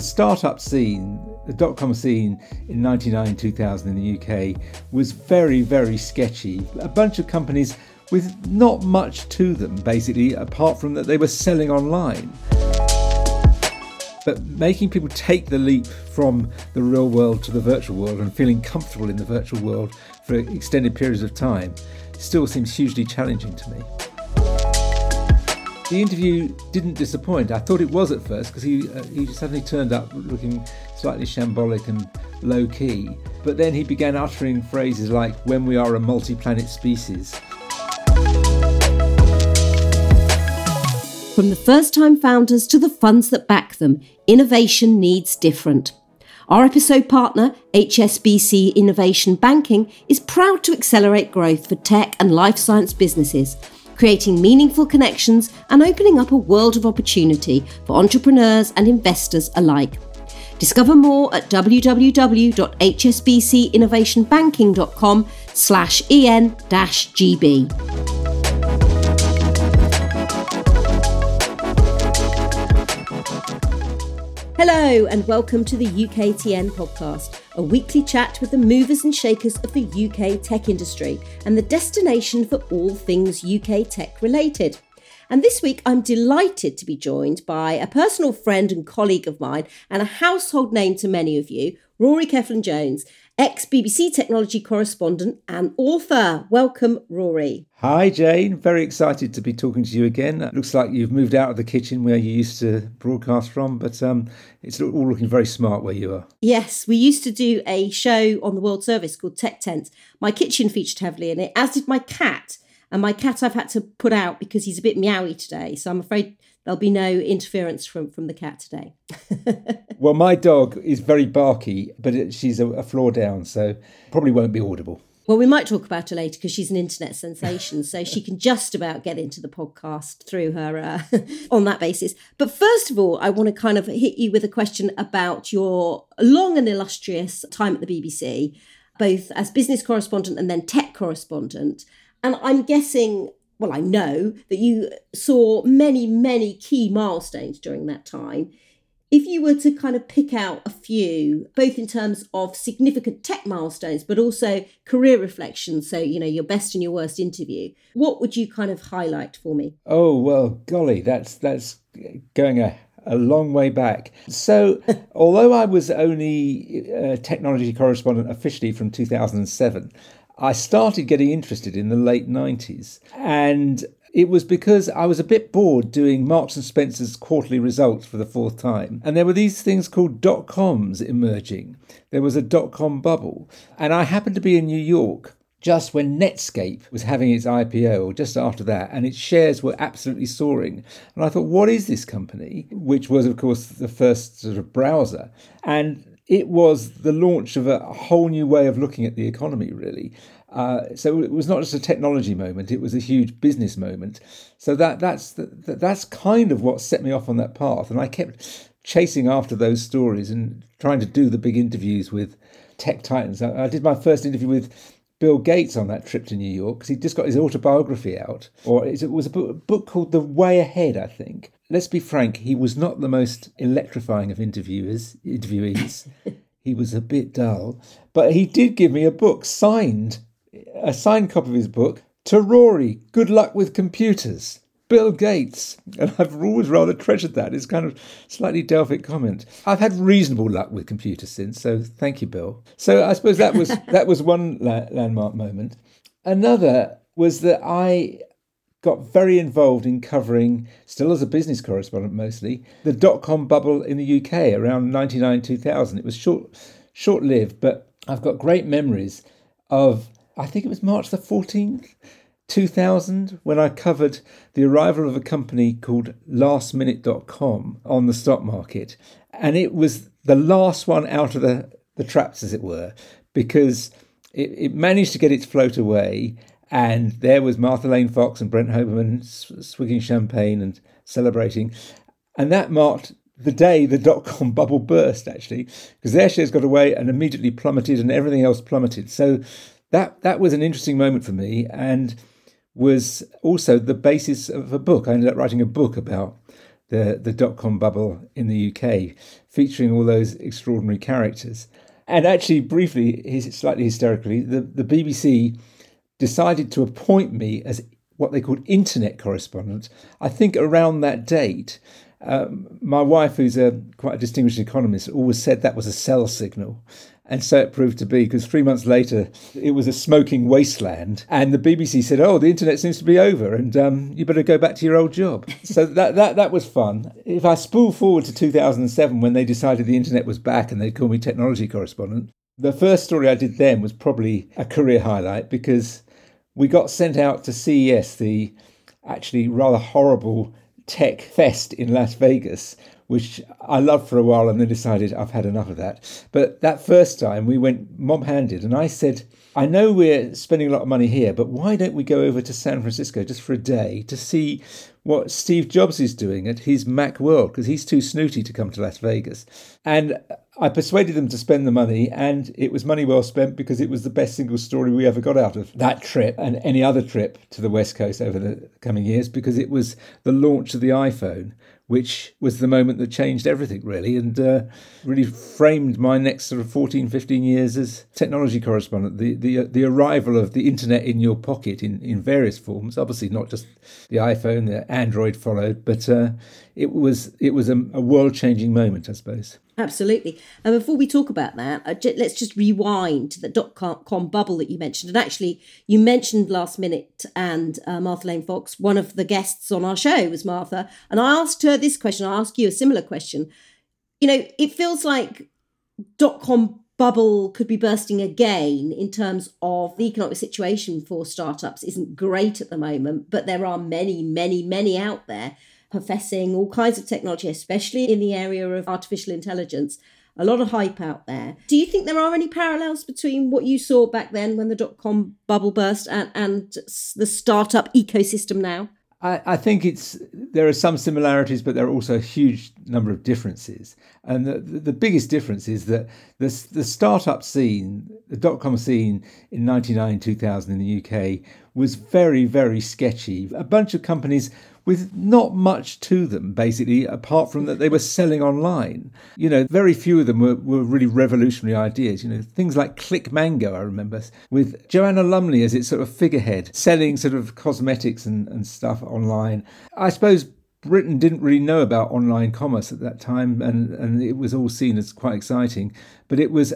the startup scene, the dot com scene in 99 2000 in the UK was very, very sketchy. A bunch of companies with not much to them, basically, apart from that they were selling online. But making people take the leap from the real world to the virtual world and feeling comfortable in the virtual world for extended periods of time still seems hugely challenging to me. The interview didn't disappoint. I thought it was at first because he uh, he suddenly turned up looking slightly shambolic and low key, but then he began uttering phrases like "when we are a multi-planet species." From the first time founders to the funds that back them, innovation needs different. Our episode partner, HSBC Innovation Banking, is proud to accelerate growth for tech and life science businesses creating meaningful connections and opening up a world of opportunity for entrepreneurs and investors alike. Discover more at www.hsbcinnovationbanking.com slash en-gb. Hello and welcome to the UKTN podcast a weekly chat with the movers and shakers of the UK tech industry and the destination for all things UK tech related. And this week, I'm delighted to be joined by a personal friend and colleague of mine and a household name to many of you, Rory Cellan Jones, ex BBC technology correspondent and author. Welcome, Rory. Hi, Jane. Very excited to be talking to you again. It looks like you've moved out of the kitchen where you used to broadcast from, but um, it's all looking very smart where you are. Yes, we used to do a show on the World Service called Tech Tent. My kitchen featured heavily in it, as did my cat. And my cat I've had to put out because he's a bit meowy today. So I'm afraid there'll be no interference from, from the cat today. well, my dog is very barky, but it, she's a, a floor down, so probably won't be audible. Well, we might talk about her later because she's an internet sensation, so she can just about get into the podcast through her uh, on that basis. But first of all, I want to kind of hit you with a question about your long and illustrious time at the BBC, both as business correspondent and then tech correspondent. And I'm guessing well, I know that you saw many, many key milestones during that time. If you were to kind of pick out a few, both in terms of significant tech milestones, but also career reflections, so, you know, your best and your worst interview, what would you kind of highlight for me? Oh, well, golly, that's, that's going a, a long way back. So, although I was only a technology correspondent officially from 2007, I started getting interested in the late 90s. And it was because I was a bit bored doing Marks and Spencer's quarterly results for the fourth time. And there were these things called dot coms emerging. There was a dot com bubble. And I happened to be in New York just when Netscape was having its IPO, or just after that, and its shares were absolutely soaring. And I thought, what is this company? Which was, of course, the first sort of browser. And it was the launch of a whole new way of looking at the economy, really. Uh, so it was not just a technology moment; it was a huge business moment. So that that's the, that's kind of what set me off on that path, and I kept chasing after those stories and trying to do the big interviews with tech titans. I, I did my first interview with Bill Gates on that trip to New York because he just got his autobiography out, or it was a book called The Way Ahead, I think. Let's be frank, he was not the most electrifying of interviewers, interviewees. he was a bit dull, but he did give me a book signed, a signed copy of his book to Rory. Good luck with computers. Bill Gates. And I've always rather treasured that. It's kind of slightly Delphic comment. I've had reasonable luck with computers since, so thank you, Bill. So I suppose that was that was one la- landmark moment. Another was that I got very involved in covering, still as a business correspondent mostly, the dot com bubble in the UK around 99 2000. It was short short lived, but I've got great memories of, I think it was March the 14th, 2000 when I covered the arrival of a company called lastminute.com on the stock market. And it was the last one out of the, the traps, as it were, because it, it managed to get its float away. And there was Martha Lane Fox and Brent Hoberman swigging champagne and celebrating. And that marked the day the dot com bubble burst, actually, because their shares got away and immediately plummeted and everything else plummeted. So that that was an interesting moment for me. And was also the basis of a book. I ended up writing a book about the, the dot com bubble in the UK, featuring all those extraordinary characters. And actually, briefly, slightly hysterically, the, the BBC decided to appoint me as what they called internet correspondent, I think around that date. Um, my wife, who's a quite a distinguished economist, always said that was a sell signal. And so it proved to be because three months later, it was a smoking wasteland. And the BBC said, Oh, the internet seems to be over and um, you better go back to your old job. so that, that, that was fun. If I spool forward to 2007, when they decided the internet was back and they'd call me technology correspondent, the first story I did then was probably a career highlight because we got sent out to CES, the actually rather horrible tech fest in Las Vegas, which I loved for a while and then decided I've had enough of that. But that first time we went mob handed, and I said, I know we're spending a lot of money here, but why don't we go over to San Francisco just for a day to see what Steve Jobs is doing at his Mac World? Because he's too snooty to come to Las Vegas. And I persuaded them to spend the money, and it was money well spent because it was the best single story we ever got out of that trip and any other trip to the West Coast over the coming years because it was the launch of the iPhone which was the moment that changed everything, really, and uh, really framed my next sort of 14, 15 years as technology correspondent. The, the, the arrival of the internet in your pocket in, in various forms, obviously not just the iPhone, the Android followed, but uh, it was, it was a, a world changing moment, I suppose. Absolutely. And before we talk about that, uh, let's just rewind to the dot com bubble that you mentioned. And actually, you mentioned last minute and uh, Martha Lane Fox, one of the guests on our show was Martha. And I asked her this question. I ask you a similar question. You know, it feels like dot com bubble could be bursting again in terms of the economic situation for startups isn't great at the moment, but there are many, many, many out there professing all kinds of technology, especially in the area of artificial intelligence. A lot of hype out there. Do you think there are any parallels between what you saw back then when the dot com bubble burst and, and the startup ecosystem now? I, I, think it's there are some similarities, but there are also a huge number of differences. And the, the biggest difference is that the, the startup scene, the dot com scene in 99, 2000 in the UK was very, very sketchy. A bunch of companies with not much to them, basically, apart from that they were selling online. You know, very few of them were, were really revolutionary ideas. You know, things like Click Mango, I remember, with Joanna Lumley as its sort of figurehead, selling sort of cosmetics and, and stuff online. I suppose Britain didn't really know about online commerce at that time, and, and it was all seen as quite exciting. But it was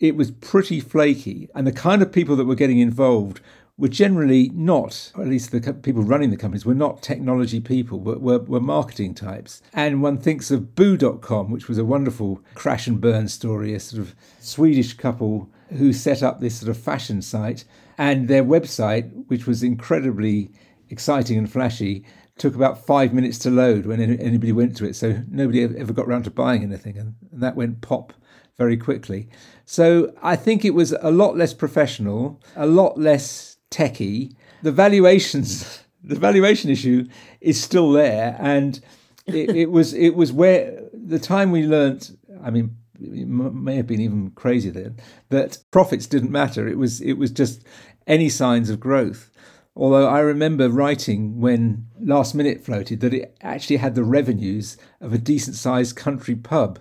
it was pretty flaky, and the kind of people that were getting involved were generally not, at least the people running the companies, were not technology people, but were, were marketing types. And one thinks of Boo.com, which was a wonderful crash and burn story, a sort of Swedish couple who set up this sort of fashion site. And their website, which was incredibly exciting and flashy, took about five minutes to load when anybody went to it. So nobody ever got around to buying anything. And that went pop very quickly. So I think it was a lot less professional, a lot less techie, the valuations, the valuation issue is still there, and it, it was it was where the time we learnt. I mean, it may have been even crazier then that profits didn't matter. It was it was just any signs of growth. Although I remember writing when Last Minute floated that it actually had the revenues of a decent sized country pub.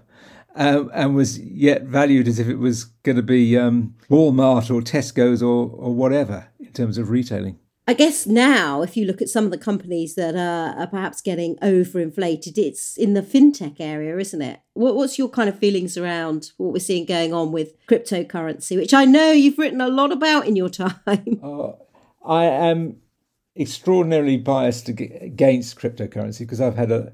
Um, and was yet valued as if it was going to be um, Walmart or Tesco's or, or whatever in terms of retailing. I guess now, if you look at some of the companies that are, are perhaps getting overinflated, it's in the fintech area, isn't it? What, what's your kind of feelings around what we're seeing going on with cryptocurrency, which I know you've written a lot about in your time? Uh, I am extraordinarily biased against cryptocurrency because I've had a,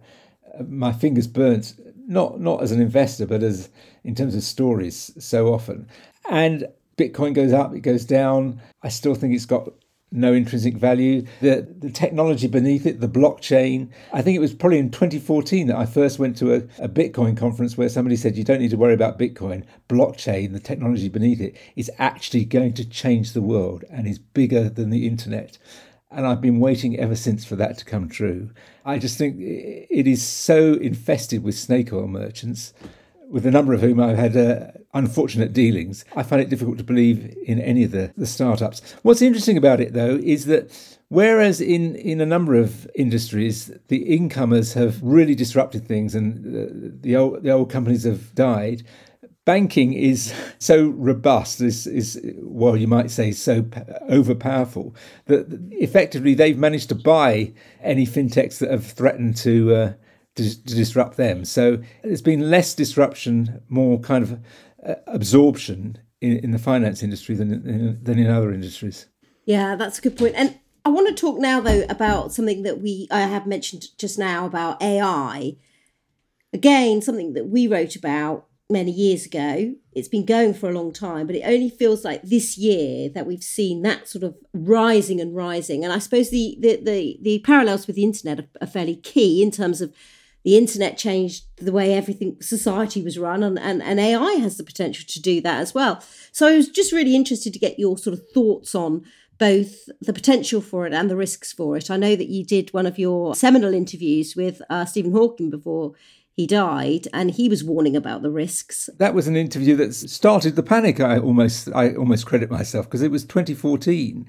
my fingers burnt, not not as an investor, but as in terms of stories so often. And Bitcoin goes up, it goes down. I still think it's got no intrinsic value. The the technology beneath it, the blockchain. I think it was probably in 2014 that I first went to a, a, Bitcoin conference where somebody said you don't need to worry about Bitcoin. Blockchain, the technology beneath it, is actually going to change the world and is bigger than the internet. And I've been waiting ever since for that to come true. I just think it is so infested with snake oil merchants with a number of whom I've had uh, unfortunate dealings, I find it difficult to believe in any of the, the startups. What's interesting about it, though, is that whereas in, in a number of industries, the incomers have really disrupted things and the, the, old, the old companies have died, banking is so robust, is, is well, you might say so overpowerful that effectively they've managed to buy any fintechs that have threatened to. Uh, to, to disrupt them. So there's been less disruption, more kind of uh, absorption in, in the finance industry than in, than in other industries. Yeah, that's a good point. And I want to talk now though about something that we I have mentioned just now about AI. Again, something that we wrote about many years ago. It's been going for a long time, but it only feels like this year that we've seen that sort of rising and rising. And I suppose the the the, the parallels with the internet are, are fairly key in terms of the internet changed the way everything society was run and, and, and ai has the potential to do that as well. So i was just really interested to get your sort of thoughts on both the potential for it and the risks for it. I know that you did one of your seminal interviews with uh, stephen hawking before he died and he was warning about the risks. That was an interview that started the panic i almost i almost credit myself because it was 2014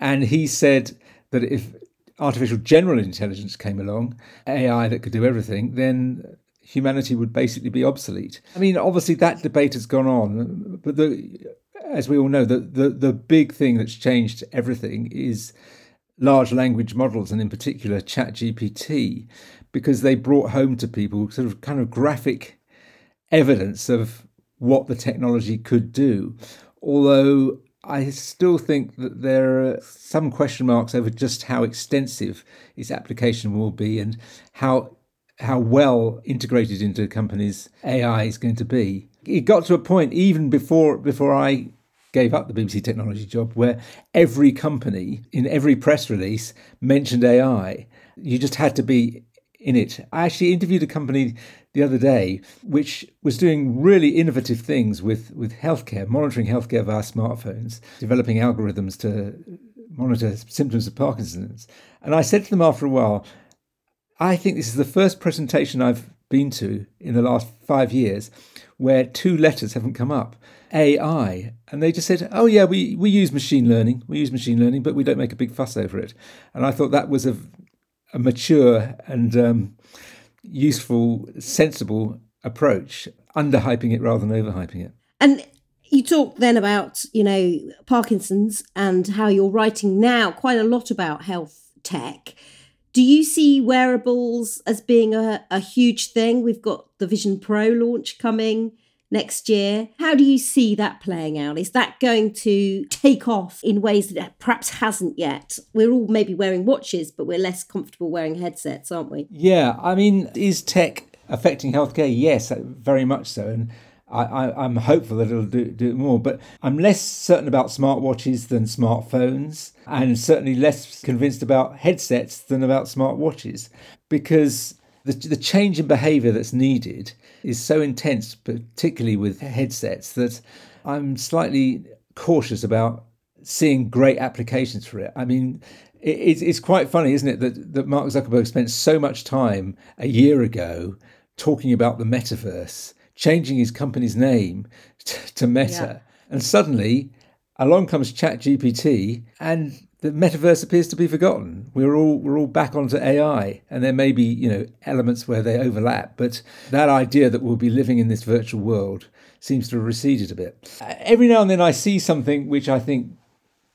and he said that if artificial general intelligence came along, AI that could do everything, then humanity would basically be obsolete. I mean, obviously that debate has gone on, but the, as we all know, the, the, the big thing that's changed everything is large language models, and in particular ChatGPT, because they brought home to people sort of kind of graphic evidence of what the technology could do. Although I still think that there are some question marks over just how extensive its application will be and how how well integrated into companies AI is going to be. It got to a point even before before I gave up the BBC technology job where every company in every press release mentioned AI. You just had to be in it. I actually interviewed a company the other day which was doing really innovative things with, with healthcare, monitoring healthcare via smartphones, developing algorithms to monitor symptoms of Parkinson's. And I said to them after a while, I think this is the first presentation I've been to in the last five years where two letters haven't come up AI. And they just said, oh, yeah, we, we use machine learning. We use machine learning, but we don't make a big fuss over it. And I thought that was a a mature and um, useful, sensible approach, underhyping it rather than overhyping it. And you talk then about, you know, Parkinson's and how you're writing now quite a lot about health tech. Do you see wearables as being a, a huge thing? We've got the Vision Pro launch coming next year. How do you see that playing out? Is that going to take off in ways that perhaps hasn't yet? We're all maybe wearing watches, but we're less comfortable wearing headsets, aren't we? Yeah, I mean, is tech affecting healthcare? Yes, very much so. And I, am hopeful that it'll do, do it more, but I'm less certain about smartwatches than smartphones, and certainly less convinced about headsets than about smartwatches because the, the change in behavior that's needed is so intense, particularly with headsets, that I'm slightly cautious about seeing great applications for it. I mean, it's, it's quite funny, isn't it, that, that Mark Zuckerberg spent so much time a year ago talking about the metaverse, changing his company's name t- to Meta. Yeah. And suddenly along comes ChatGPT and the metaverse appears to be forgotten. We're all we're all back onto AI, and there may be you know elements where they overlap, but that idea that we'll be living in this virtual world seems to have receded a bit. Every now and then, I see something which I think,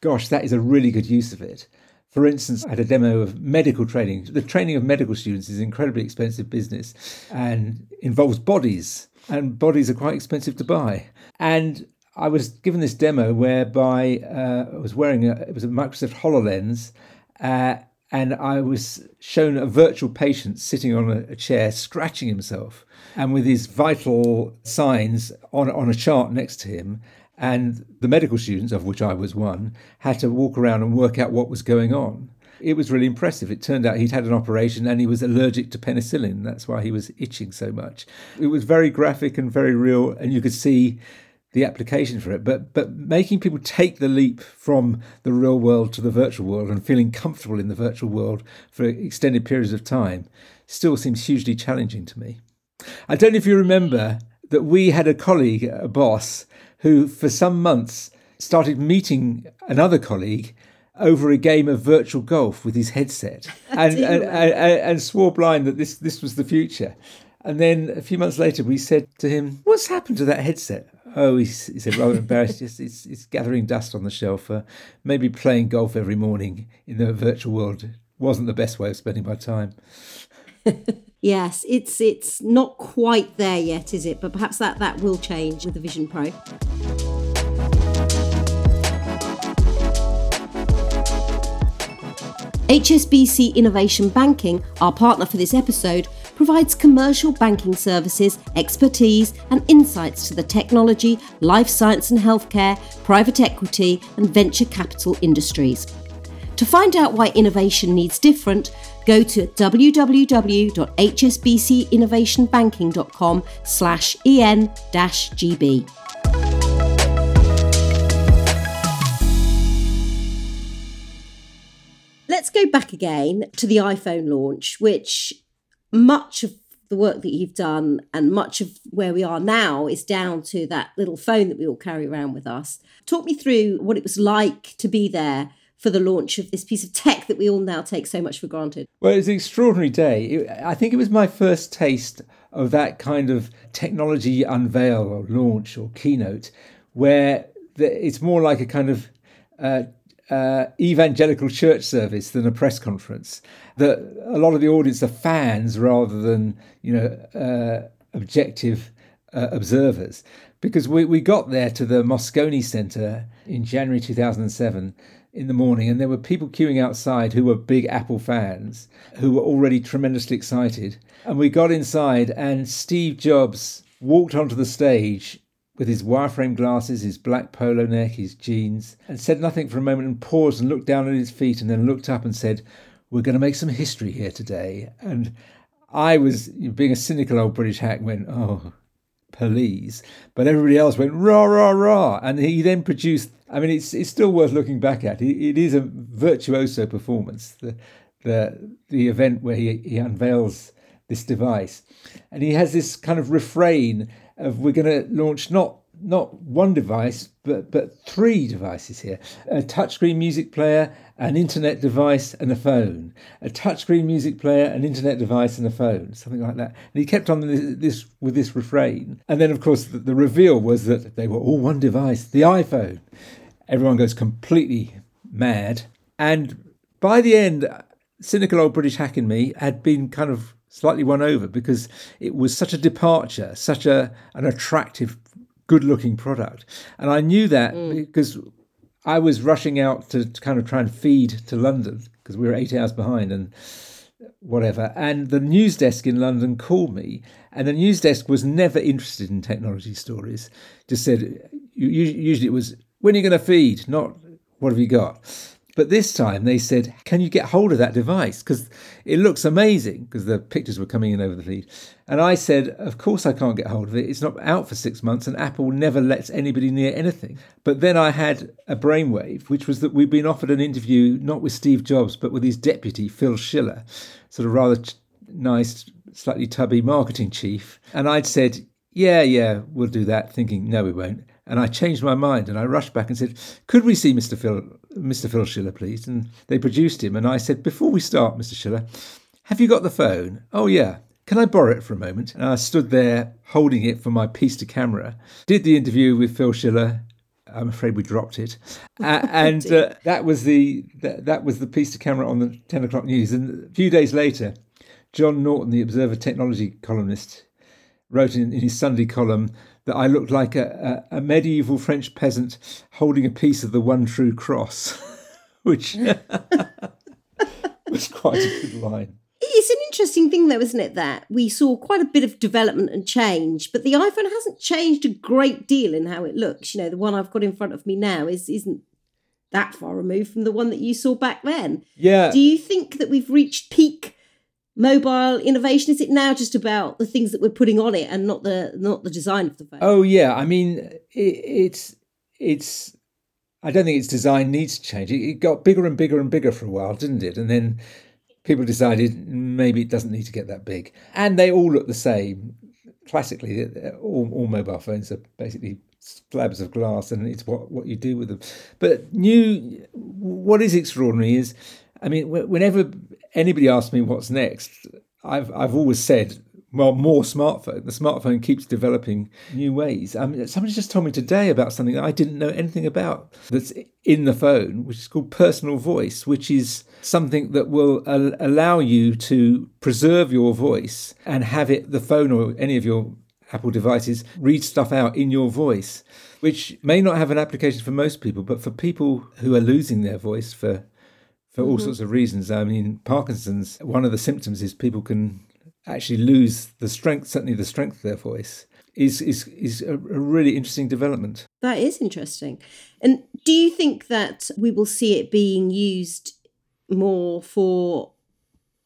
gosh, that is a really good use of it. For instance, I had a demo of medical training. The training of medical students is an incredibly expensive business and involves bodies, and bodies are quite expensive to buy. And I was given this demo whereby uh, I was wearing a, it was a Microsoft HoloLens, uh, and I was shown a virtual patient sitting on a, a, chair, scratching himself, and with his vital signs on on a chart next to him. And the medical students, of which I was one, had to walk around and work out what was going on. It was really impressive. It turned out he'd had an operation and he was allergic to penicillin. That's why he was itching so much. It was very graphic and very real, and you could see the application for it, but but making people take the leap from the real world to the virtual world and feeling comfortable in the virtual world for extended periods of time still seems hugely challenging to me. I don't know if you remember that we had a colleague, a boss, who for some months started meeting another colleague over a game of virtual golf with his headset and, and, and, and, swore blind that this, this was the future. And then a few months later, we said to him, What's happened to that headset? Oh, he, he said, rather embarrassed, it's, it's, it's, gathering dust on the shelf. Uh, maybe playing golf every morning in the virtual world wasn't the best way of spending my time. yes, it's it's not quite there yet, is it? But perhaps that, that will change with the Vision Pro. HSBC Innovation Banking, our partner for this episode, provides commercial banking services, expertise, and insights to the technology, life science and healthcare, private equity, and venture capital industries. To find out why innovation needs different, go to www.hsbcinnovationbanking.com slash en-gb. Let's go back again to the iPhone launch, which much of the work that you've done and much of where we are now is down to that little phone that we all carry around with us. Talk me through what it was like to be there for the launch of this piece of tech that we all now take so much for granted. Well, it was an extraordinary day. I think it was my first taste of that kind of technology unveil or launch or keynote where it's more like a kind of uh, uh, evangelical church service than a press conference. That a lot of the audience are fans rather than you know uh, objective uh, observers. Because we, we got there to the Moscone Centre in January 2007 in the morning, and there were people queuing outside who were big Apple fans who were already tremendously excited. And we got inside, and Steve Jobs walked onto the stage with his wireframe glasses, his black polo neck, his jeans, and said nothing for a moment and paused and looked down at his feet and then looked up and said, We're going to make some history here today. And I was, being a cynical old British hack, went, Oh, please. But everybody else went, Rah, rah, rah. And he then produced, I mean, it's, it's still worth looking back at. It, it is a virtuoso performance, the, the, the event where he, he unveils this device. And he has this kind of refrain of we're going to launch not not one device but but three devices here. A touchscreen music player an internet device and a phone. A touchscreen music player an internet device and a phone. Something like that. And he kept on this, this with this refrain. And then of course the, the reveal was that they were all one device. The iphone. Everyone goes completely mad. And by the end cynical old british hack in me had been kind of slightly won over because it was such a departure, such a an attractive, good-looking product, and I knew that mm. because I was rushing out to, to kind of try and feed to London because we were eight hours behind and whatever. And the news desk in London called me, and the news desk was never interested in technology stories. Just said usually it was when are you going to feed, not what have you got. But this time they said, Can you get hold of that device? Because it looks amazing, because the pictures were coming in over the feed. And I said, Of course I can't get hold of it. It's not out for six months, and Apple never lets anybody near anything. But then I had a brainwave, which was that we'd been offered an interview not with Steve Jobs, but with his deputy, Phil Schiller, sort of rather nice, slightly tubby marketing chief. And I'd said, Yeah, yeah, we'll do that, thinking, No, we won't. And I changed my mind and I rushed back and said, Could we see Mr. Phil, Mr. Phil Schiller, please? And they produced him. And I said, Before we start, Mr. Schiller, have you got the phone? Oh, yeah. Can I borrow it for a moment? And I stood there holding it for my piece to camera. Did the interview with Phil Schiller. I'm afraid we dropped it, uh, and uh, that was the that, that was the piece to camera on the ten o'clock news. And a few days later, John Naughton, the Observer technology columnist, wrote in, in his Sunday column that I looked like a, a, a medieval French peasant holding a piece of the one true cross, which was quite a good line. It's an interesting thing, though, isn't it? That we saw quite a bit of development and change, but the iPhone hasn't changed a great deal in how it looks. You know, the one I've got in front of me now is isn't that far removed from the one that you saw back then. Yeah. Do you think that we've reached peak mobile innovation? Is it now just about the things that we're putting on it and not the not the design of the phone? Oh yeah, I mean it, it's it's. I don't think its design needs to change. It, it got bigger and bigger and bigger for a while, didn't it? And then people decided maybe it doesn't need to get that big. And they all look the same. classically, uh, all, all mobile phones are basically slabs of glass, and it's what, what you do with them. But new, what is extraordinary is, I mean, whenever anybody asks me what's next, I've I've always said well, more smartphone. The smartphone keeps developing new ways. I mean, somebody just told me today about something that I didn't know anything about that's in the phone, which is called personal voice, which is something that will al- allow you to preserve your voice and have it, the phone or any of your Apple devices, read stuff out in your voice, which may not have an application for most people, but for people who are losing their voice for for all mm-hmm. sorts of reasons. I mean, Parkinson's, one of the symptoms is people can actually lose the strength, certainly the strength of their voice, is is is a, a really interesting development. That is interesting. And do you think that we will see it being used more for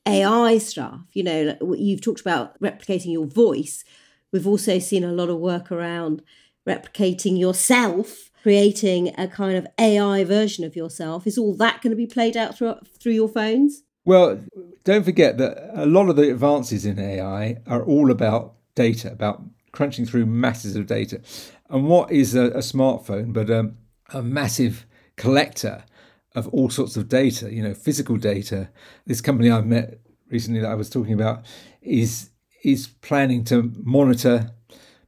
AI stuff? You know, you've talked about replicating your voice. We've also seen a lot of work around replicating yourself creating a kind of AI version of yourself. Is all that going to be played out through through your phones? Well, don't forget that a lot of the advances in AI are all about data, about crunching through masses of data. And what is a, a smartphone but a, a massive collector of all sorts of data, you know, physical data. This company I've met recently that I was talking about is is planning to monitor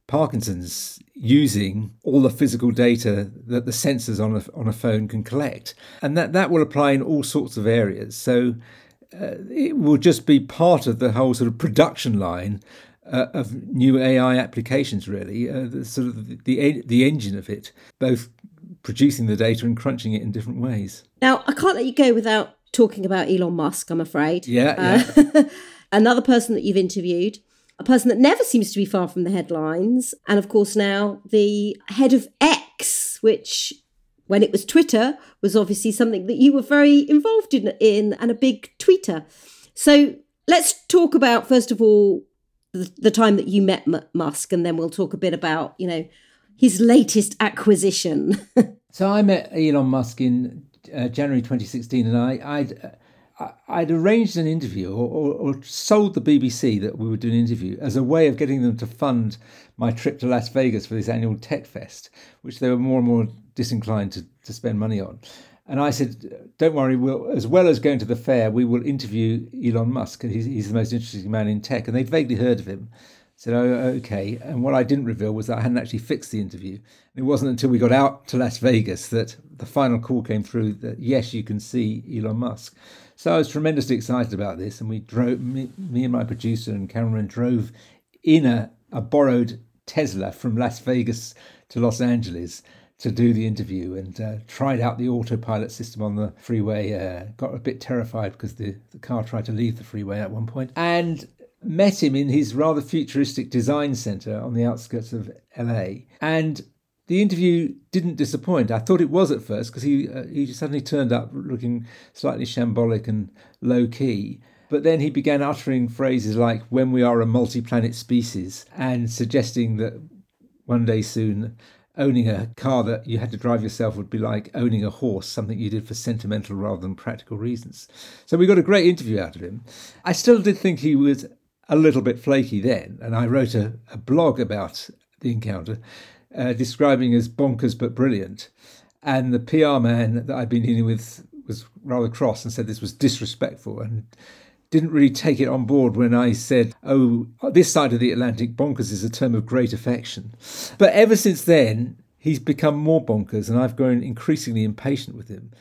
Parkinson's using all the physical data that the sensors on a, on a phone can collect. And that, that will apply in all sorts of areas. So uh, it will just be part of the whole sort of production line uh, of new AI applications. Really, uh, the, sort of the the engine of it, both producing the data and crunching it in different ways. Now, I can't let you go without talking about Elon Musk. I'm afraid. Yeah. yeah. another person that you've interviewed. A person that never seems to be far from the headlines. And of course, now the head of X, which when it was Twitter, was obviously something that you were very involved in, in and a big tweeter. So let's talk about first of all the, the time that you met M- Musk, and then we'll talk a bit about you know his latest acquisition. so I met Elon Musk in uh, January 2016, and I, I'd I'd arranged an interview or, or, or, sold the BBC that we would do an interview as a way of getting them to fund my trip to Las Vegas for this annual Tech Fest, which they were more and more disinclined to, to spend money on. And I said, don't worry, we'll, as well as going to the fair, we will interview Elon Musk. He's, he's the most interesting man in tech. And they'd vaguely heard of him. I said, oh, okay. And what I didn't reveal was that I hadn't actually fixed the interview. And it wasn't until we got out to Las Vegas that the final call came through that, yes, you can see Elon Musk. So I was tremendously excited about this. And we drove, me, me and my producer and cameraman drove in a, a borrowed Tesla from Las Vegas to Los Angeles to do the interview and uh, tried out the autopilot system on the freeway. Uh, got a bit terrified because the, the car tried to leave the freeway at one point and met him in his rather futuristic design center on the outskirts of LA. And the interview didn't disappoint. I thought it was at first because he uh, he suddenly turned up looking slightly shambolic and low key. But then he began uttering phrases like "when we are a multi-planet species" and suggesting that one day soon owning a car that you had to drive yourself would be like owning a horse, something you did for sentimental rather than practical reasons. So we got a great interview out of him. I still did think he was a little bit flaky then, and I wrote a, a blog about the encounter, uh, describing as bonkers but brilliant. And the PR man that I'd been dealing with was rather cross and said this was disrespectful and didn't really take it on board when I said, oh, this side of the Atlantic, bonkers is a term of great affection. But ever since then, he's become more bonkers, and I've grown increasingly impatient with him.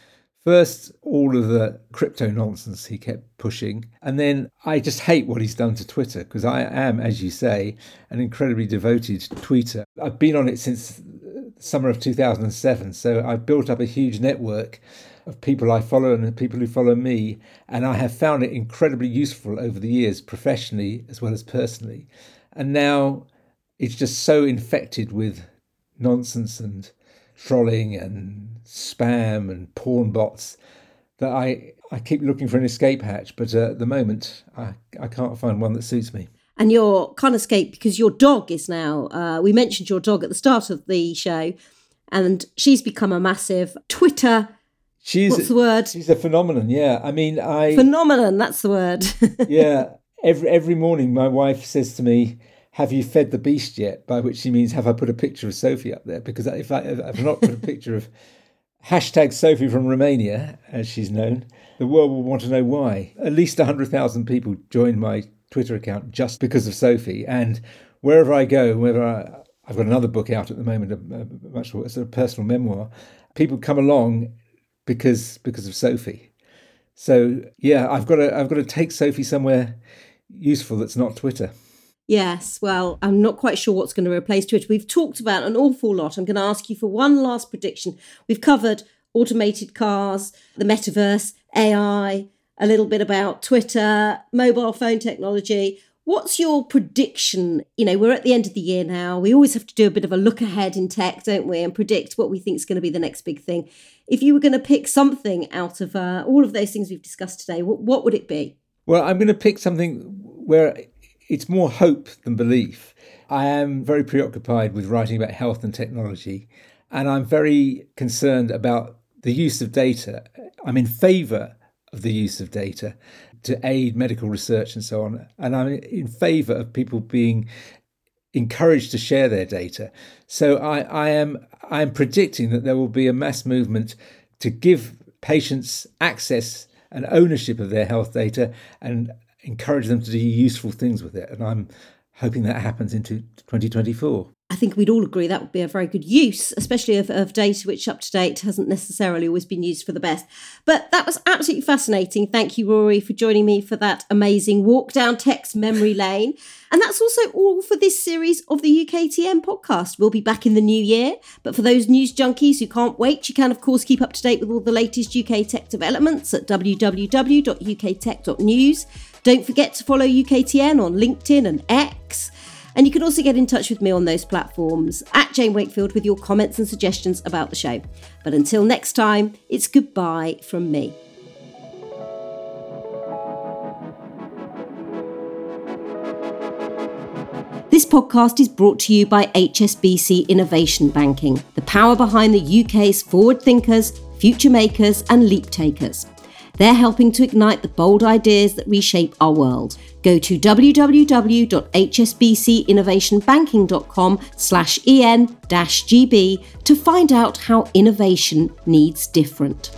First, all of the crypto nonsense he kept pushing. And then I just hate what he's done to Twitter because I am, as you say, an incredibly devoted tweeter. I've been on it since summer of 2007. So I've built up a huge network of people I follow and people who follow me. And I have found it incredibly useful over the years, professionally as well as personally. And now it's just so infected with nonsense and trolling and spam and porn bots that I, I keep looking for an escape hatch. But uh, at the moment, I, I can't find one that suits me and you can't escape because your dog is now. Uh, we mentioned your dog at the start of the show, and she's become a massive Twitter. She's what's the word? She's a phenomenon. Yeah, I mean, I phenomenon. That's the word. yeah, every every morning, my wife says to me, have you fed the beast yet? By which she means, have I put a picture of Sophie up there? Because if, I, I've not put a picture of hashtag Sophie from Romania, as she's known, the world will want to know why. At least 100,000 people joined my Twitter account just because of Sophie. And wherever I go, whether I, I've got another book out at the moment, a, a much sort of personal memoir, people come along because because of Sophie. So yeah, I've got to I've got to take Sophie somewhere useful that's not Twitter. Yes, well, I'm not quite sure what's going to replace Twitter. We've talked about an awful lot. I'm going to ask you for one last prediction. We've covered automated cars, the metaverse, AI, a little bit about Twitter, mobile phone technology. What's your prediction? You know, we're at the end of the year now. We always have to do a bit of a look ahead in tech, don't we, and predict what we think is going to be the next big thing. If you were going to pick something out of uh, all of those things we've discussed today, what, what would it be? Well, I'm going to pick something where it's more hope than belief. I am very preoccupied with writing about health and technology, and I'm very concerned about the use of data. I'm in favour of the use of data to aid medical research and so on, and I'm in favour of people being encouraged to share their data. So I, I am I am predicting that there will be a mass movement to give patients access and ownership of their health data and encourage them to do useful things with it. And I'm hoping that happens into 2024. I think we'd all agree that would be a very good use, especially of, of data which up to date hasn't necessarily always been used for the best. But that was absolutely fascinating. Thank you, Rory, for joining me for that amazing walk down text memory lane. And that's also all for this series of the UKTN podcast. We'll be back in the new year. But for those news junkies who can't wait, you can, of course, keep up to date with all the latest UK tech developments at www.uktech.news. Don't forget to follow UKTN on LinkedIn and X. And you can also get in touch with me on those platforms at Jane Wakefield with your comments and suggestions about the show. But until next time, it's goodbye from me. This podcast is brought to you by HSBC Innovation Banking, the power behind the UK's forward thinkers, future makers, and leap takers. They're helping to ignite the bold ideas that reshape our world. Go to www.hsbcinnovationbanking.com slash en-gb to find out how innovation needs different.